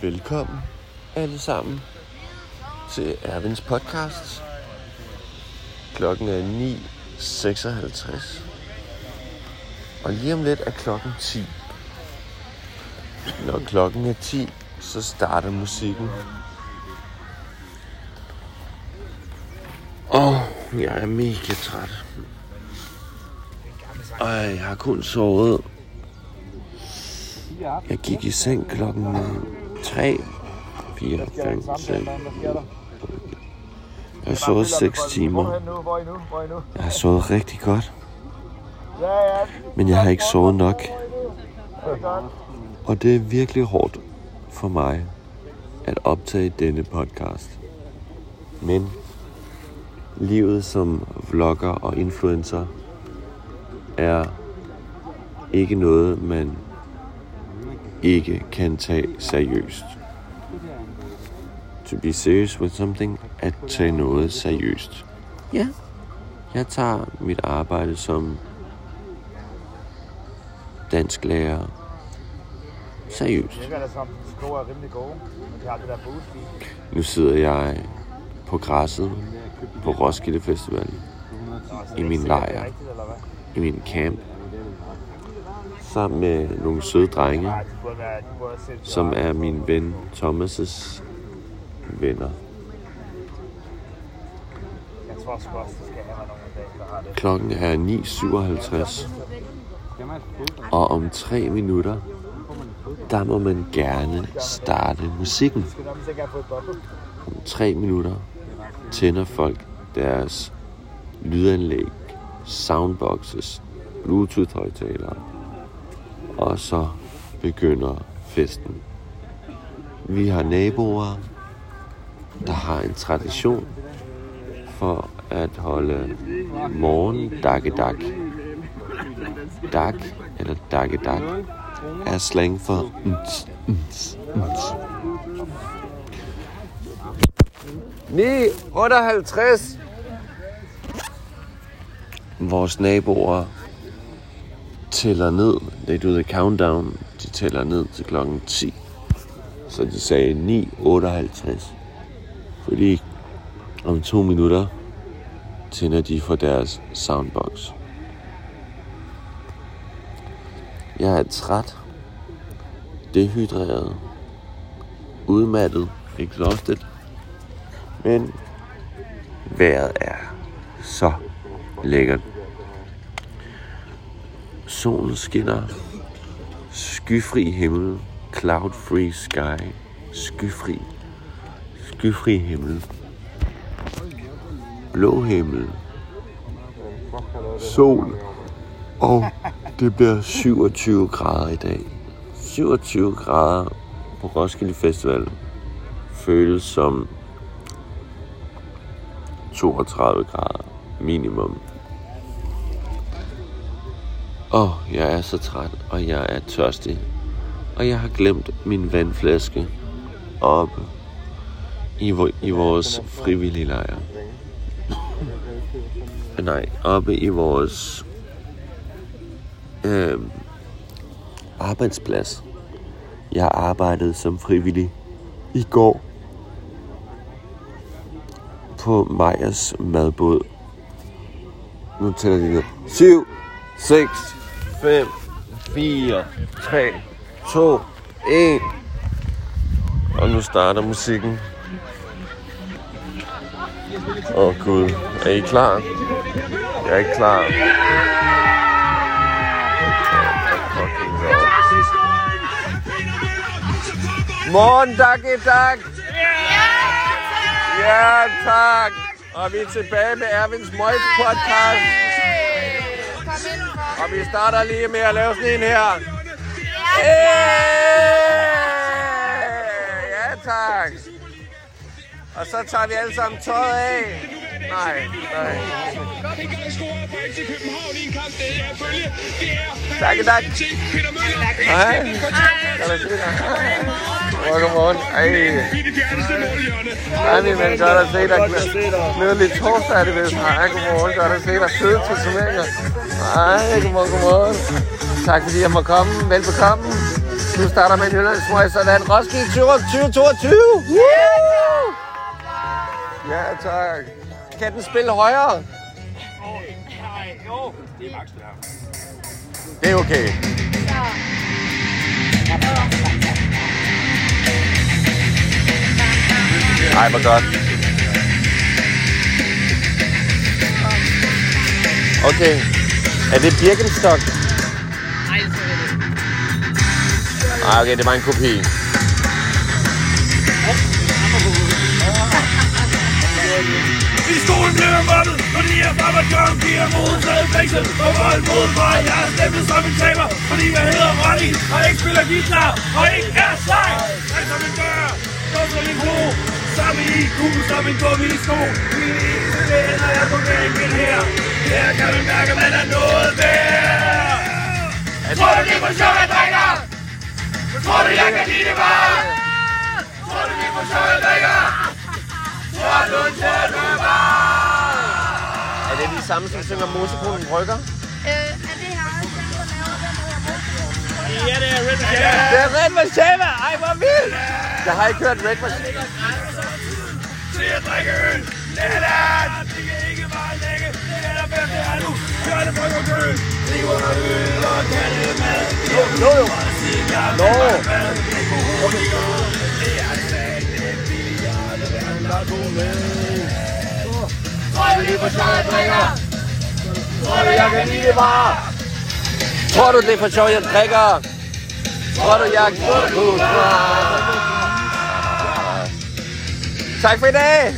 Velkommen alle sammen til Ervins podcast. Klokken er 9.56. Og lige om lidt er klokken 10. Når klokken er 10, så starter musikken. Åh, oh, jeg er mega træt. Og jeg har kun sovet. Jeg gik i seng klokken 3, 4, 5, 6. Jeg har sovet 6 timer. Jeg har sovet rigtig godt. Men jeg har ikke sovet nok. Og det er virkelig hårdt for mig at optage denne podcast. Men livet som vlogger og influencer er ikke noget, man ikke kan tage seriøst. To be serious with something, at tage noget seriøst. Ja, jeg tager mit arbejde som dansk lærer seriøst. Nu sidder jeg på græsset på Roskilde Festival i min lejr, i min camp, sammen med nogle søde drenge, som er min ven Thomas' venner. Klokken er 9.57, og om tre minutter, der må man gerne starte musikken. Om tre minutter tænder folk deres lydanlæg, soundboxes, bluetooth-højtalere, og så begynder festen. Vi har naboer, der har en tradition for at holde morgen dakke dak. Eller dakke dak er slang for ns, ns, ns. 958 Vores naboer tæller ned. They do the countdown. De tæller ned til klokken 10. Så de sagde 9.58. Fordi om to minutter tænder de for deres soundbox. Jeg er træt, dehydreret, udmattet, exhausted, men vejret er så lækkert. Solen skinner, skyfri himmel, cloud-free sky, skyfri, skyfri himmel, blå himmel, sol, og det bliver 27 grader i dag. 27 grader på Roskilde Festival. Føles som 32 grader minimum. Åh, oh, jeg er så træt, og jeg er tørstig. Og jeg har glemt min vandflaske oppe i, i vores frivillige lejr. Nej, oppe i vores øh, arbejdsplads. Jeg arbejdede som frivillig i går på Majers madbåd. Nu tæller de ned. 7, 6, 5, 4, 3, 2, 1. Og nu starter musikken. Åh oh, gud, er I klar? Jeg er ikke klar. Morgen, tak i tak. Ja, tak. Og vi er tilbage med Ervins Møjt podcast. Og vi starter lige med at lave sådan en her. Ja, tak. Og så tager vi alle sammen tøjet af. Nej, nej. Tak, tak. Hej. Hej. Godmorgen. Ej. Ej, min ven, godt at se dig. Glædelig torsdag er det vist. Hej, godmorgen. Godt at se dig. Fede tatoveringer. Hej, godmorgen, godmorgen. Tak fordi jeg må komme. Velbekomme. Nu starter med en Jyllandsmøg, en Roskilde 2022. Ja, tak. Kan den spille højere? Jo, det er max Det er okay. Ej, hvor godt. Okay. Er det Birkenstock? Nej, det tror jeg ikke. Nej, okay, det var en kopi. I skolen blev jeg mobbet, fordi jeg bare var John Giver modtaget fængsel for vold mod mig. Jeg er stemplet som en taber, fordi jeg hedder Ronny, og ikke spiller guitar, og ikke er sej. Jeg som en dør, så som en bro, samme i kugle som en gummisko. Det er, når jeg går gængen her. Her kan man mærke, at man er noget værd. Tror du, det er for sjov, jeg drikker? Tror du, jeg kan lide det bare? Tror du, det er for sjov, jeg drikker? Tror du, tror du bare? Er det de samme, som synger Mosekonen Brygger? Øh, er det her også dem, der laver den her Ja, det er Red Machete. Det er Red Machete! Ej, hvor vildt! Jeg har ikke hørt Red Machete. Se at drikke øl. Lennart! Er det brygger køl. Lever af øl og kattemad. Jo, jo, jo. Nå. Tror du lige på sjov, jeg drikker? Tror du, jeg kan lide det bare? Tror du, det er for sjov, jeg drikker? Tror du, jeg kunne Tak for i dag!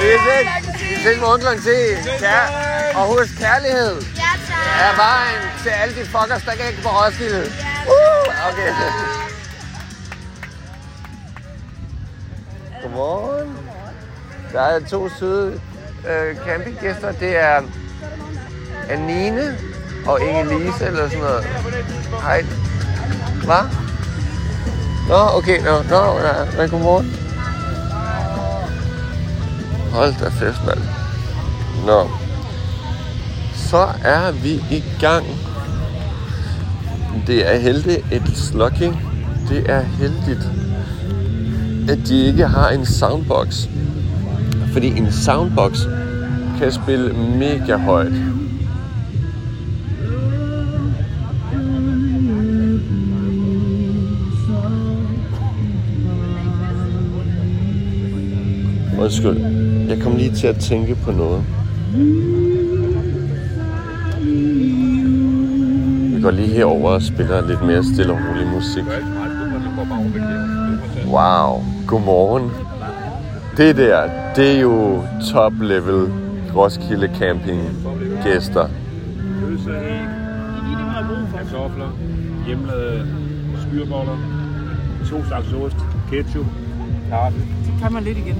Vi ses, vi ses morgen kl. 10. Ja. Og husk kærlighed Ja, tak. er vejen til alle de fuckers, der ikke på Roskilde. Uh, okay. Godmorgen. Der er to søde øh, campinggæster. Det er Anine og Inge-Lise eller sådan noget. Hej. Hvad? Nå, okay. Nå, nå ja. Men godmorgen. Hold da fest, mand. Nå. Så er vi i gang. Det er heldigt et slucky. Det er heldigt, at de ikke har en soundbox. Fordi en soundbox kan spille mega højt. Undskyld. Jeg kom lige til at tænke på noget. Går lige herover og spiller lidt mere stille og rolig musik. Wow. Godmorgen. Det der, det er jo top level Roskilde Camping gæster. Pølse i kartofler, hjemmelavede skyreboller, to slags ost, ketchup, kaffe. Kan man lidt igen.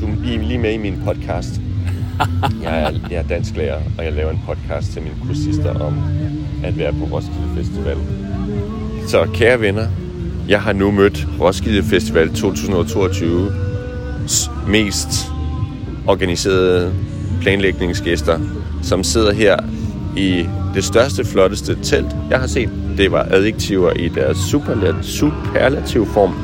Du er lige med i min podcast. Jeg er, jeg er dansk lærer, og jeg laver en podcast til mine kursister om at være på Roskilde Festival. Så kære venner, jeg har nu mødt Roskilde Festival 2022 mest organiserede planlægningsgæster, som sidder her i det største, flotteste telt, jeg har set. Det var adjektiver i deres superlat, superlativ form.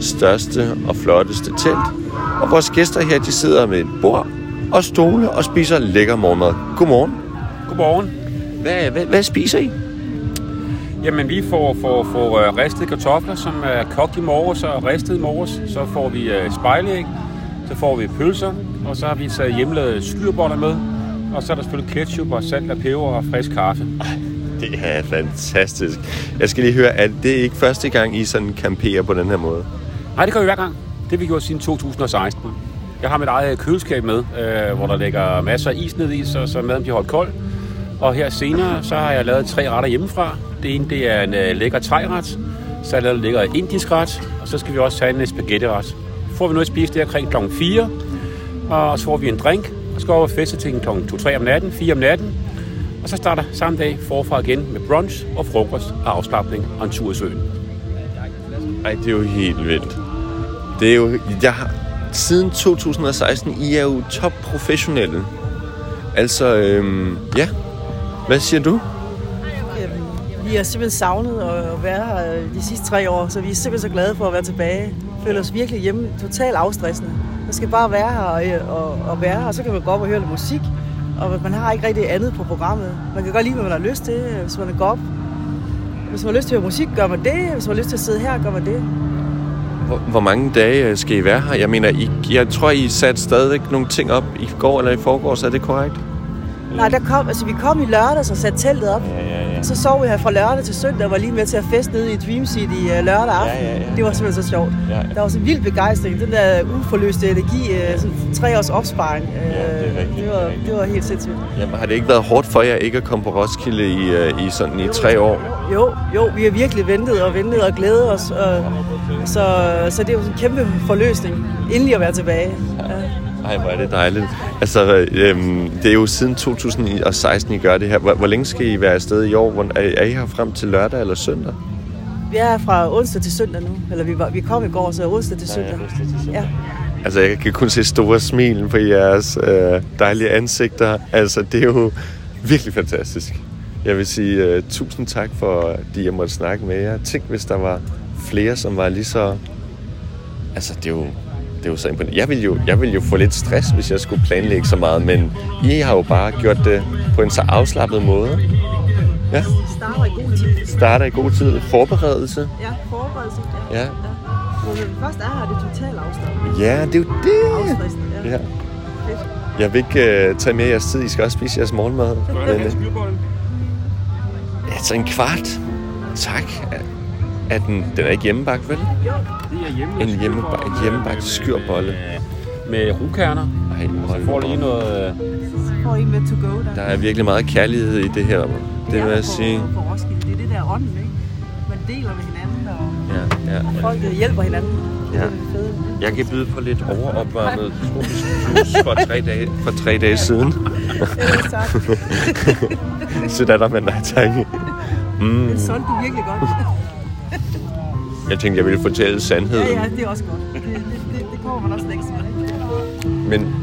Største og flotteste telt. Og vores gæster her, de sidder med et bord og stole og spiser lækker morgenmad. Godmorgen. Godmorgen. Hvad, hvad, hvad spiser I? Jamen, vi får, får, får uh, ristede kartofler, som er kogt i morges og ristet i morges. Så får vi uh, spejlæg, så får vi pølser, og så har vi taget hjemmelavede skyrboller med. Og så er der selvfølgelig ketchup og salt og peber og frisk kaffe. Det er fantastisk. Jeg skal lige høre, at det ikke første gang, I sådan camperer på den her måde? Nej, det gør vi hver gang. Det har vi gjort siden 2016. Jeg har mit eget køleskab med, øh, hvor der ligger masser af is ned i, så, så maden bliver holdt kold. Og her senere, så har jeg lavet tre retter hjemmefra. Det ene, det er en øh, lækker thai-ret. Så har jeg lavet en lækker indisk ret. Og så skal vi også have en spaghetti-ret. Får vi noget at spise der omkring kl. 4. Og så får vi en drink. Og så går vi feste til kl. 2-3 om natten, 4 om natten. Og så starter samme dag forfra igen med brunch og frokost og afslappning og en tur i søen. Ej, det er jo helt vildt. Det er jo... Jeg siden 2016, I er jo top professionelle. Altså, øhm, ja. Hvad siger du? Øhm, vi Vi har simpelthen savnet at være her de sidste tre år, så vi er simpelthen så glade for at være tilbage. Føler os virkelig hjemme, totalt afstressende. Man skal bare være her og, og, og være her, og så kan man gå op og høre lidt musik. Og man har ikke rigtig andet på programmet. Man kan godt lide, hvad man har lyst til, hvis man går op. Hvis man har lyst til at høre musik, gør man det. Hvis man har lyst til at sidde her, gør man det. Hvor, hvor mange dage øh, skal I være her? Jeg mener, I, jeg tror, I satte stadigvæk nogle ting op i går eller i forgårs. Er det korrekt? Nej, der kom, altså vi kom i lørdag og satte teltet op. Ja, ja. Så sov vi her fra lørdag til søndag og var lige med til at feste nede i Dream City øh, lørdag aften. Ja, ja, ja. Det var simpelthen så sjovt. Ja. Der var så vild begejstring. Den der uforløste energi, øh, sådan tre års opsparing. øh, Ja, det er rigtigt, det, var, det var helt sindssygt. Jamen, har det ikke været hårdt for jer ikke at komme på Roskilde i, i sådan i tre år? Jo, jo, vi har virkelig ventet og ventet og glædet os. Og, så, så det er jo sådan en kæmpe forløsning, endelig at være tilbage. Ja. Ej, hvor er det dejligt. Altså, øhm, det er jo siden 2016, I gør det her. Hvor, hvor længe skal I være afsted i år? Hvor, er, er I her frem til lørdag eller søndag? Vi er fra onsdag til søndag nu. Eller vi, var, vi kom i går, så onsdag til søndag. Ja, Altså, jeg kan kun se store smil på jeres øh, dejlige ansigter. Altså, det er jo virkelig fantastisk. Jeg vil sige uh, tusind tak for, at jeg måtte snakke med jer. Tænk, hvis der var flere, som var lige så... Altså, det er jo, det er jo så imponerende. Jeg vil jo, jeg vil jo få lidt stress, hvis jeg skulle planlægge så meget, men I har jo bare gjort det på en så afslappet måde. Ja, starter i god tid. starter i god tid. Forberedelse. Ja, forberedelse. Ja. ja. Når vi først er her, det er totalt afslappet. Ja, det er jo det. Afstressende, ja. Ja. Fedt. Jeg vil ikke uh, tage med jeres tid. I skal også spise jeres morgenmad. Men, øh, altså en kvart. Tak. Er den, den er ikke hjemmebagt, vel? Jo, Det er hjemme, En hjemmebagt, en hjemmebagt skyrbolle. Med rukerner. Ej, hold Får lige noget... øh, så får I med to go der. Der er virkelig meget kærlighed i det her. Det vil er jeg på, sige. På Roskilde. Det er det der ånden, ikke? Man deler med hinanden, og Ja, ja. folk øh, hjælper hinanden. Det er Ja. det fede. Jeg kan byde på lidt overopvarmet tropisk juice for tre dage, for tre dage siden. Tak. Så der er der med nej tak. Mm. Det solgte du virkelig godt. Jeg tænkte, jeg ville fortælle Ja, sandheden. ja, det er også godt. Det, det, det, det kommer man også længst med. Men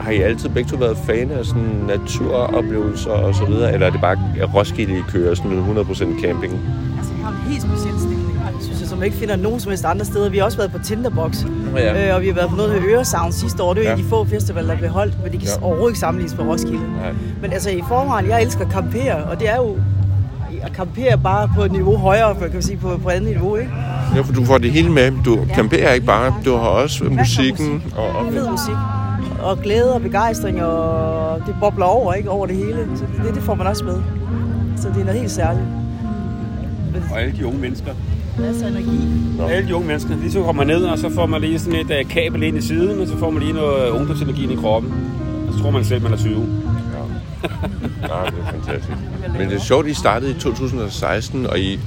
har I altid begge to været fan af sådan naturoplevelser og så videre? Eller er det bare at Roskilde, I kører sådan 100% camping? Altså, vi har en helt speciel stemning, synes jeg, som ikke finder nogen som helst andre steder. Vi har også været på Tinderbox, Ja. øh, og vi har været på noget med Øresound sidste år. Det er jo Ja. en af de få festivaler, der blev holdt, men det kan Ja. overhovedet ikke sammenlignes med Roskilde. Nej. Men altså i forvejen, jeg elsker at campere, og det er jo at campere bare på et niveau højere, kan man sige, på, på andet niveau, ikke? Ja, for du får det hele med. Du Ja. camperer ikke bare, du har også musikken musik. og Og fed musik. Og glæde og begejstring, og det bobler over, ikke? Over det hele. Så det, det får man også med. Så det er noget helt særligt. Og alle de unge mennesker. Masser af energi. Alle de unge mennesker. Lige så kommer man ned, og så får man lige sådan et uh, kabel ind i siden, og så får man lige noget ungdomsenergi ind i kroppen. Og så tror man selv, man er 20. Ja, det er fantastisk. Men det er sjovt, I startede i 2016, og I,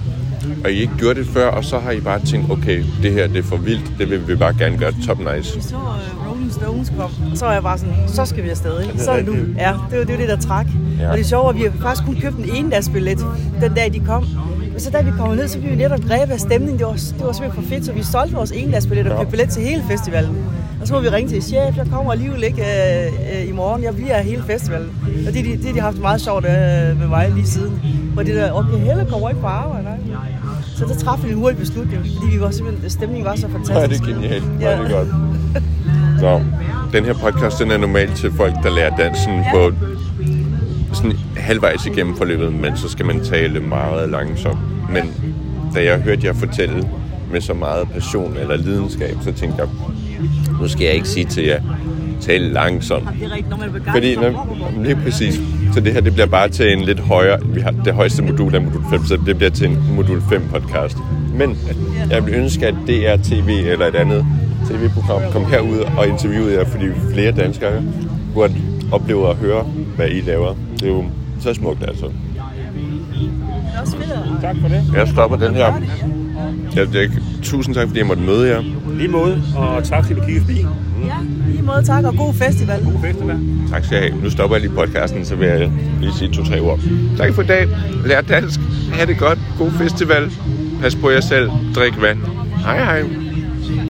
og I ikke gjorde det før, og så har I bare tænkt, okay, det her det er for vildt, det vil vi bare gerne gøre top nice. Vi så uh, Rolling Stones kom, og så var jeg bare sådan, så skal vi afsted, ikke? Så er nu. Ja, det var det, var det der trak. Ja. Ja. Og det sjove var, at vi har faktisk kun købt en endagsbillet den dag, de kom. Men så da vi kom ned, så blev vi netop grebet af stemningen. Det var, det var simpelthen for fedt, så vi solgte vores endagsbillet og Ja. købte billet til hele festivalen. Og så må vi ringe til chef, jeg kommer alligevel ikke øh, øh, i morgen, jeg bliver hele festivalen. Og det, det, det har de haft meget sjovt øh, med mig lige siden. Hvor det der, okay, Helle kommer ikke på arbejde, nej. Så der træffede vi en hurtig beslutning, fordi vi var simpelthen, stemningen var så fantastisk. Ja, det er genialt. Ja. Ja. det er godt. Nå, den her podcast, den er normalt til folk, der lærer dansen Ja. på sådan halvvejs igennem forløbet, men så skal man tale meget langsomt. Men da jeg hørte jer fortælle med så meget passion eller lidenskab, så tænkte jeg, nu skal jeg ikke sige til jer, tale langsomt. Det rigtigt, når man begejstret. Fordi, når, lige præcis. Så det her, det bliver bare til en lidt højere... Vi har det højeste modul af modul 5, så det bliver til en modul 5 podcast. Men jeg vil ønske, at DR TV eller et andet tv-program kom herud og interviewede jer, fordi flere danskere burde opleve at høre, hvad I laver. Det er jo så smukt, altså. Er Tak for det. Jeg stopper den her. Gøre det, ja. Jeg, jeg, tusind tak, fordi jeg måtte møde jer. Lige måde, og tak til, at du kiggede forbi. Ja, lige måde tak, og god festival. God festival. Tak skal jeg have. Nu stopper jeg lige podcasten, så vil jeg lige sige to-tre ord. Tak for i dag. Lær dansk. Ha' det godt. God festival. Pas på jer selv. Drik vand. Hej hej.